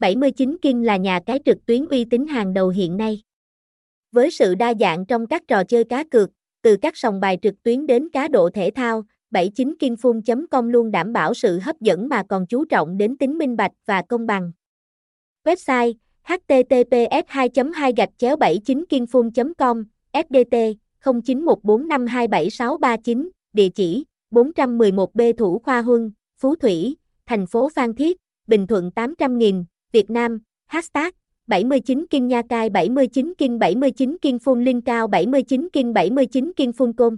79 King là nhà cái trực tuyến uy tín hàng đầu hiện nay. Với sự đa dạng trong các trò chơi cá cược, từ các sòng bài trực tuyến đến cá độ thể thao, 79kingfun.com luôn đảm bảo sự hấp dẫn mà còn chú trọng đến tính minh bạch và công bằng. Website https 2 2 79kingfun com sdt 0914527639 địa chỉ 411B Thủ Khoa Huân, Phú Thủy, thành phố Phan Thiết, Bình Thuận 800.000, Việt Nam, hashtag 79 Kinh Nha Cai 79 Kinh 79 Kinh Phun Linh Cao 79 Kinh 79 Kinh Phun Côn.